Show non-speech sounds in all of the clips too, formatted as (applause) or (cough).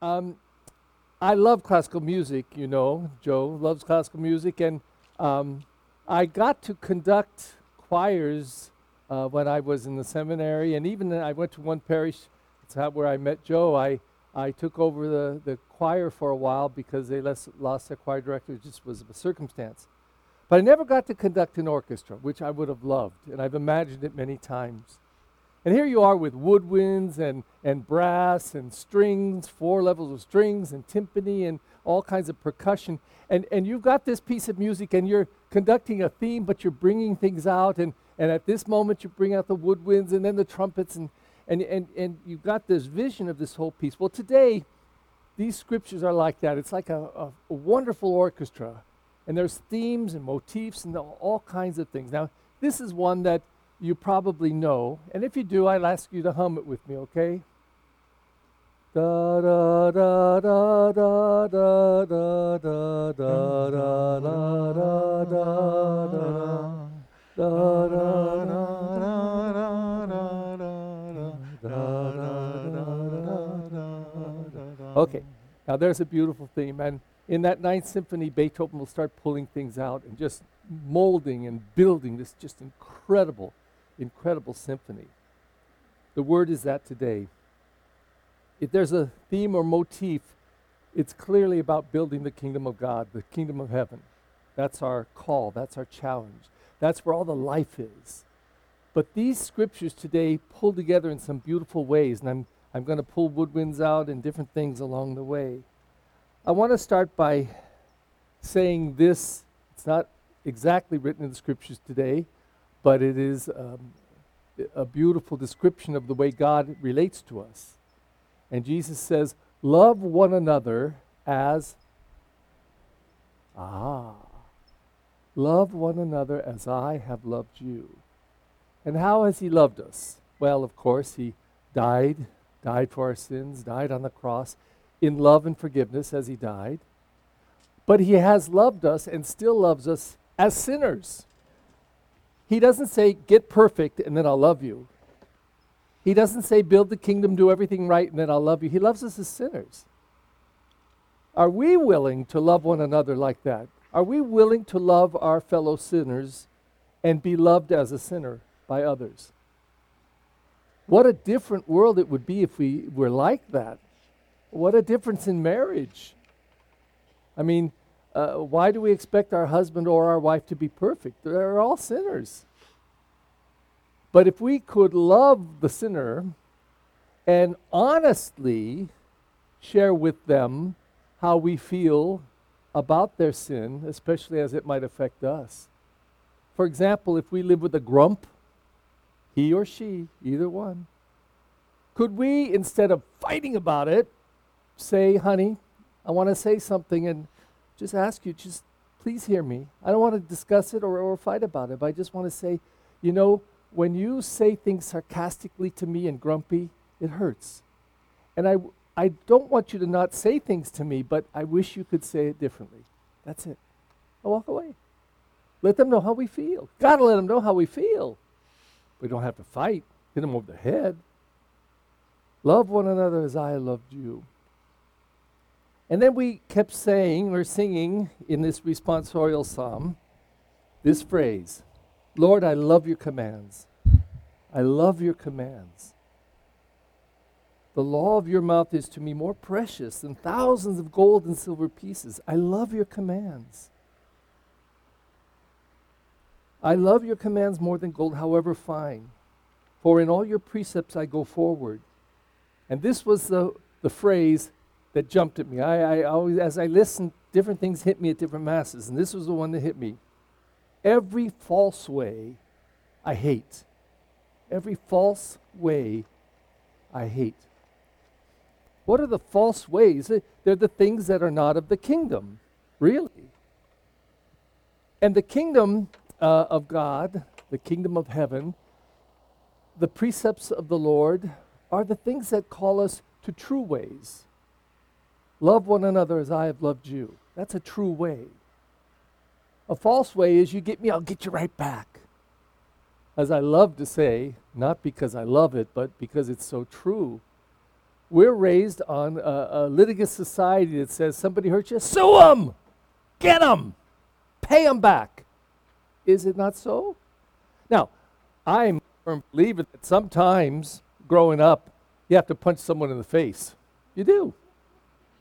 Um, I love classical music, you know. Joe loves classical music, and um, I got to conduct choirs uh, when I was in the seminary, and even I went to one parish. It's where I met Joe. I I took over the, the choir for a while because they les- lost their choir director. It just was a circumstance. But I never got to conduct an orchestra, which I would have loved, and I've imagined it many times. And here you are with woodwinds and, and brass and strings, four levels of strings and timpani and all kinds of percussion. And, and you've got this piece of music and you're conducting a theme, but you're bringing things out. And, and at this moment, you bring out the woodwinds and then the trumpets. And, and, and, and you've got this vision of this whole piece. Well, today, these scriptures are like that. It's like a, a, a wonderful orchestra. And there's themes and motifs and all kinds of things. Now, this is one that you probably know. And if you do, I'll ask you to hum it with me, okay? Da da da da da da da da da da da da da da da Okay, now there's a beautiful theme, and in that ninth symphony, Beethoven will start pulling things out and just molding and building this just incredible incredible symphony. The word is that today. If there's a theme or motif, it's clearly about building the kingdom of God, the kingdom of heaven. That's our call, that's our challenge. That's where all the life is. But these scriptures today pull together in some beautiful ways, and I'm, I'm going to pull woodwinds out and different things along the way. I want to start by saying this. It's not exactly written in the scriptures today, but it is um, a beautiful description of the way God relates to us. And Jesus says, Love one another as, ah, love one another as I have loved you. And how has He loved us? Well, of course, He died, died for our sins, died on the cross in love and forgiveness as He died. But He has loved us and still loves us as sinners. He doesn't say, get perfect and then I'll love you. He doesn't say, build the kingdom, do everything right, and then I'll love you. He loves us as sinners. Are we willing to love one another like that? Are we willing to love our fellow sinners and be loved as a sinner by others? What a different world it would be if we were like that. What a difference in marriage. I mean, uh, why do we expect our husband or our wife to be perfect? They're all sinners. But if we could love the sinner and honestly share with them how we feel about their sin, especially as it might affect us. For example, if we live with a grump, he or she, either one, could we, instead of fighting about it, say, honey, I want to say something and just ask you, just please hear me. I don't want to discuss it or, or fight about it, but I just want to say, you know, when you say things sarcastically to me and grumpy, it hurts. And I, I don't want you to not say things to me, but I wish you could say it differently. That's it. I walk away. Let them know how we feel. Gotta let them know how we feel. We don't have to fight, hit them over the head. Love one another as I loved you. And then we kept saying or singing in this responsorial psalm this phrase Lord, I love your commands. I love your commands. The law of your mouth is to me more precious than thousands of gold and silver pieces. I love your commands. I love your commands more than gold, however fine. For in all your precepts I go forward. And this was the, the phrase that jumped at me. I, I always, as I listened, different things hit me at different masses, and this was the one that hit me. Every false way I hate. Every false way I hate. What are the false ways? They're the things that are not of the kingdom, really. And the kingdom uh, of God, the kingdom of heaven, the precepts of the Lord are the things that call us to true ways. Love one another as I have loved you. That's a true way. A false way is you get me, I'll get you right back. As I love to say, not because I love it, but because it's so true. we're raised on a, a litigious society that says somebody hurt you, sue them, get them, pay them back. Is it not so? Now, I'm a firm believer that sometimes growing up, you have to punch someone in the face. You do.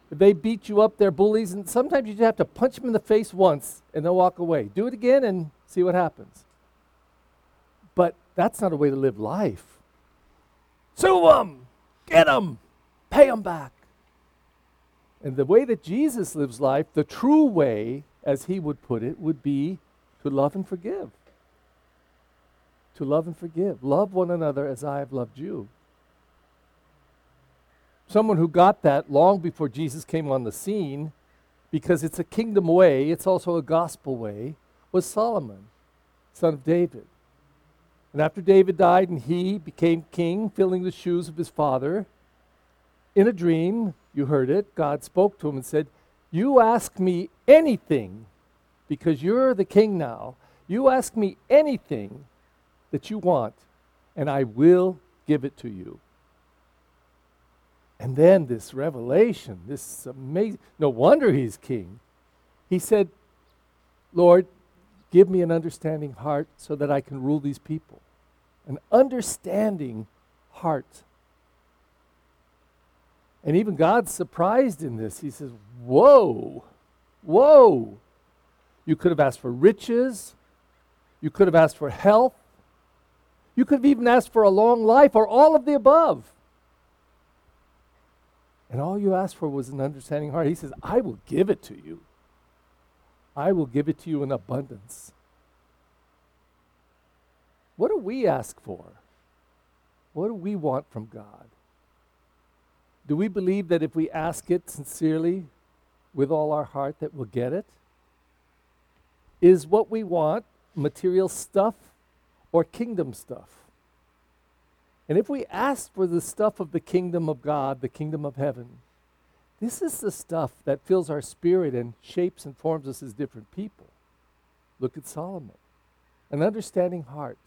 They beat you up, they're bullies, and sometimes you just have to punch them in the face once and they'll walk away. Do it again and see what happens. But that's not a way to live life. Sue them, get them, pay them back. And the way that Jesus lives life, the true way, as he would put it, would be to love and forgive. To love and forgive. Love one another as I have loved you. Someone who got that long before Jesus came on the scene, because it's a kingdom way, it's also a gospel way, was Solomon, son of David. And after David died and he became king, filling the shoes of his father, in a dream, you heard it, God spoke to him and said, You ask me anything, because you're the king now. You ask me anything that you want, and I will give it to you. And then this revelation, this amazing, no wonder he's king. He said, Lord, give me an understanding heart so that I can rule these people. An understanding heart. And even God's surprised in this. He says, Whoa, whoa. You could have asked for riches. You could have asked for health. You could have even asked for a long life or all of the above. And all you asked for was an understanding heart. He says, I will give it to you. I will give it to you in abundance. What do we ask for? What do we want from God? Do we believe that if we ask it sincerely with all our heart that we'll get it? Is what we want material stuff or kingdom stuff? And if we ask for the stuff of the kingdom of God, the kingdom of heaven, this is the stuff that fills our spirit and shapes and forms us as different people. Look at Solomon, an understanding heart.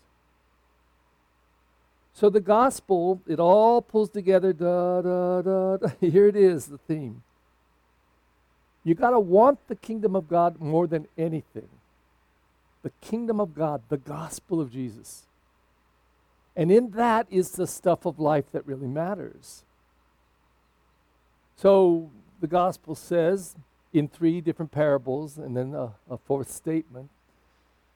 So the gospel, it all pulls together. Da, da, da, da. (laughs) Here it is, the theme. You got to want the kingdom of God more than anything. The kingdom of God, the gospel of Jesus. And in that is the stuff of life that really matters. So the gospel says in three different parables and then a, a fourth statement,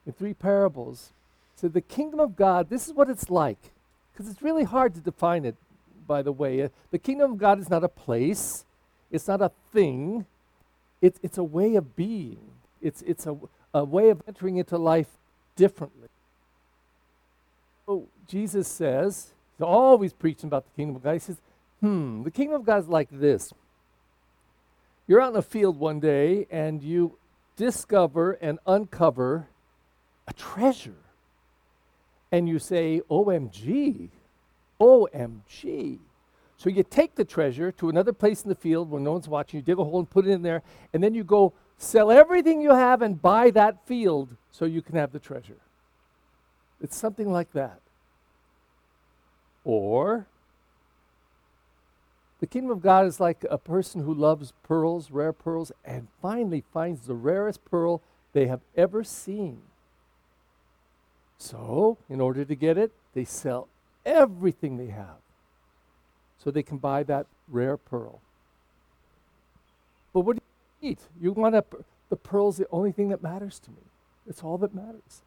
in three parables, so the kingdom of God, this is what it's like. Because it's really hard to define it, by the way. Uh, the kingdom of God is not a place, it's not a thing, it's, it's a way of being, it's, it's a, a way of entering into life differently. Jesus says, he's always preaching about the kingdom of God. He says, hmm, the kingdom of God is like this. You're out in a field one day and you discover and uncover a treasure. And you say, OMG, OMG. So you take the treasure to another place in the field where no one's watching. You dig a hole and put it in there. And then you go sell everything you have and buy that field so you can have the treasure. It's something like that. Or the kingdom of God is like a person who loves pearls, rare pearls, and finally finds the rarest pearl they have ever seen. So, in order to get it, they sell everything they have so they can buy that rare pearl. But what do you eat? You want a, the pearl's the only thing that matters to me. It's all that matters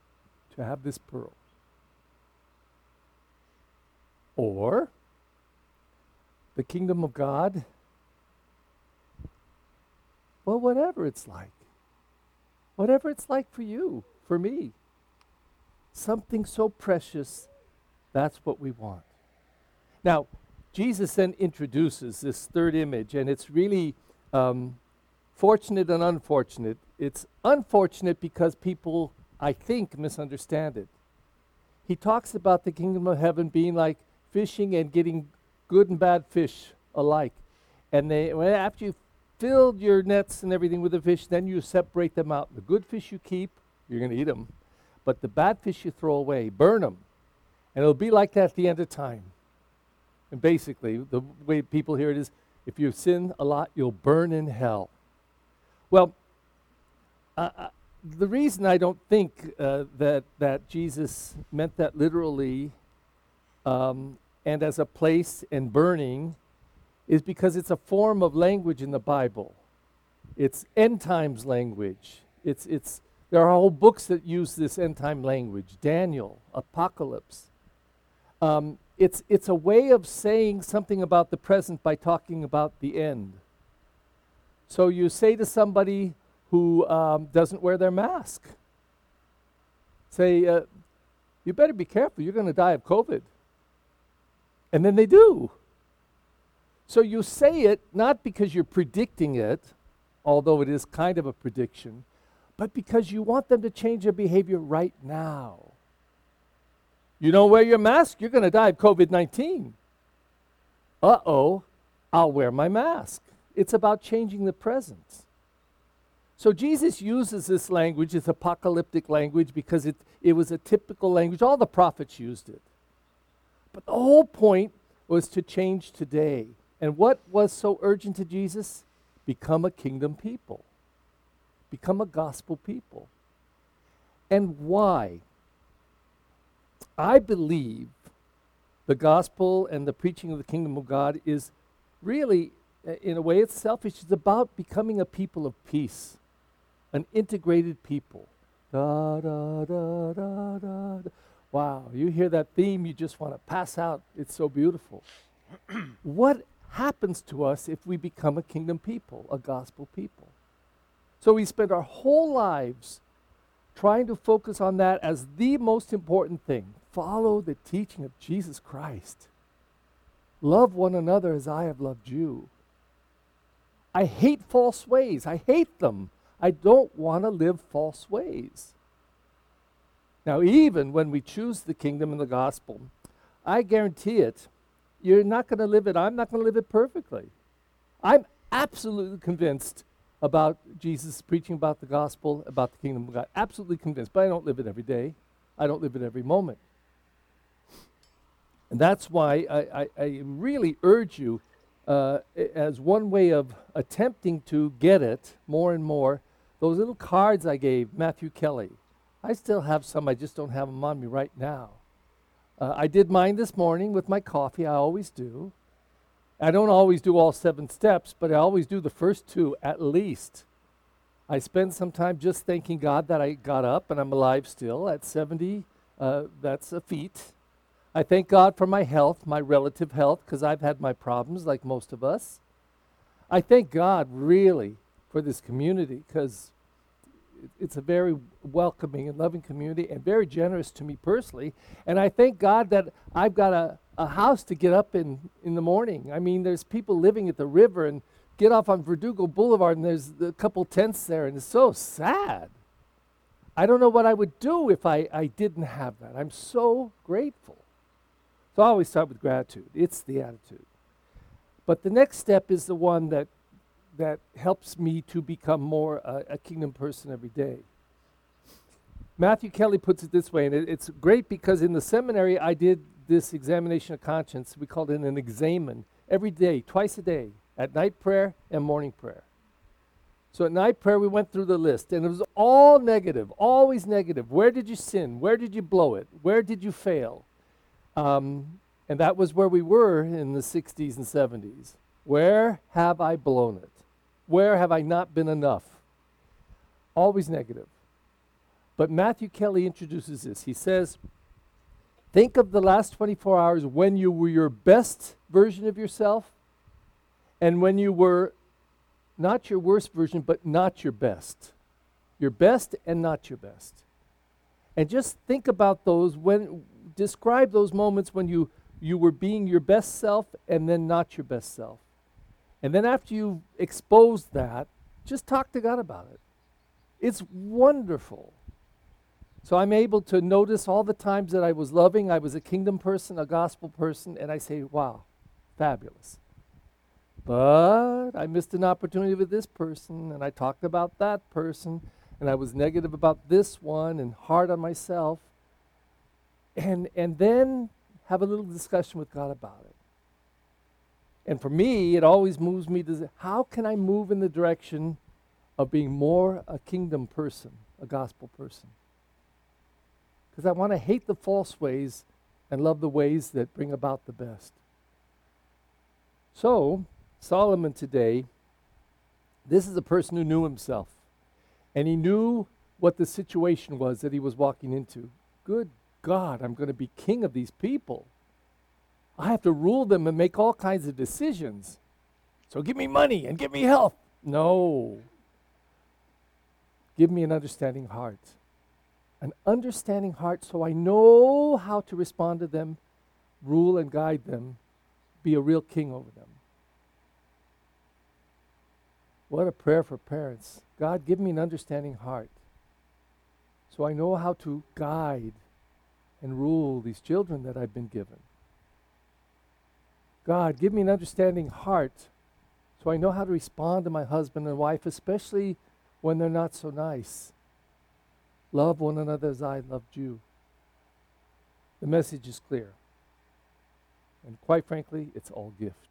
to have this pearl. Or the kingdom of God, well, whatever it's like. Whatever it's like for you, for me. Something so precious, that's what we want. Now, Jesus then introduces this third image, and it's really um, fortunate and unfortunate. It's unfortunate because people, I think, misunderstand it. He talks about the kingdom of heaven being like fishing and getting good and bad fish alike. And they, well, after you've filled your nets and everything with the fish, then you separate them out. The good fish you keep, you're going to eat them. But the bad fish you throw away, burn them. And it'll be like that at the end of time. And basically, the way people hear it is if you sin a lot, you'll burn in hell. Well, uh, the reason I don't think uh, that, that Jesus meant that literally um, and as a place and burning is because it's a form of language in the Bible. It's end times language. It's, it's, there are whole books that use this end time language Daniel, Apocalypse. Um, it's, it's a way of saying something about the present by talking about the end. So you say to somebody who um, doesn't wear their mask, say, uh, You better be careful, you're going to die of COVID. And then they do. So you say it not because you're predicting it, although it is kind of a prediction, but because you want them to change their behavior right now. You don't wear your mask, you're going to die of COVID 19. Uh oh, I'll wear my mask. It's about changing the present. So Jesus uses this language, this apocalyptic language, because it, it was a typical language. All the prophets used it. But the whole point was to change today. And what was so urgent to Jesus? Become a kingdom people, become a gospel people. And why? I believe the gospel and the preaching of the kingdom of God is really, in a way, it's selfish. It's about becoming a people of peace, an integrated people. Da, da, da. Wow, you hear that theme, you just want to pass out. It's so beautiful. (clears throat) what happens to us if we become a kingdom people, a gospel people? So we spend our whole lives trying to focus on that as the most important thing. Follow the teaching of Jesus Christ. Love one another as I have loved you. I hate false ways. I hate them. I don't want to live false ways. Now, even when we choose the kingdom and the gospel, I guarantee it, you're not going to live it. I'm not going to live it perfectly. I'm absolutely convinced about Jesus preaching about the gospel, about the kingdom of God. Absolutely convinced, but I don't live it every day. I don't live it every moment. And that's why I, I, I really urge you, uh, as one way of attempting to get it more and more, those little cards I gave Matthew Kelly. I still have some, I just don't have them on me right now. Uh, I did mine this morning with my coffee, I always do. I don't always do all seven steps, but I always do the first two at least. I spend some time just thanking God that I got up and I'm alive still at 70. Uh, that's a feat. I thank God for my health, my relative health, because I've had my problems like most of us. I thank God really for this community because it's a very welcoming and loving community and very generous to me personally. And I thank God that I've got a, a house to get up in in the morning. I mean, there's people living at the river and get off on Verdugo Boulevard and there's a couple tents there and it's so sad. I don't know what I would do if I, I didn't have that. I'm so grateful. So I always start with gratitude. It's the attitude. But the next step is the one that that helps me to become more uh, a kingdom person every day. Matthew Kelly puts it this way, and it, it's great because in the seminary I did this examination of conscience. We called it an examen every day, twice a day, at night prayer and morning prayer. So at night prayer, we went through the list, and it was all negative, always negative. Where did you sin? Where did you blow it? Where did you fail? Um, and that was where we were in the 60s and 70s. Where have I blown it? Where have I not been enough? Always negative. But Matthew Kelly introduces this. He says, Think of the last 24 hours when you were your best version of yourself and when you were not your worst version, but not your best. Your best and not your best. And just think about those when, describe those moments when you, you were being your best self and then not your best self. And then after you've exposed that, just talk to God about it. It's wonderful. So I'm able to notice all the times that I was loving, I was a kingdom person, a gospel person, and I say, wow, fabulous. But I missed an opportunity with this person, and I talked about that person, and I was negative about this one and hard on myself. And, and then have a little discussion with God about it. And for me, it always moves me to how can I move in the direction of being more a kingdom person, a gospel person? Because I want to hate the false ways and love the ways that bring about the best. So, Solomon today, this is a person who knew himself. And he knew what the situation was that he was walking into. Good God, I'm going to be king of these people. I have to rule them and make all kinds of decisions. So give me money and give me health. No. Give me an understanding heart. An understanding heart so I know how to respond to them, rule and guide them, be a real king over them. What a prayer for parents. God, give me an understanding heart so I know how to guide and rule these children that I've been given. God, give me an understanding heart so I know how to respond to my husband and wife, especially when they're not so nice. Love one another as I loved you. The message is clear. And quite frankly, it's all gift.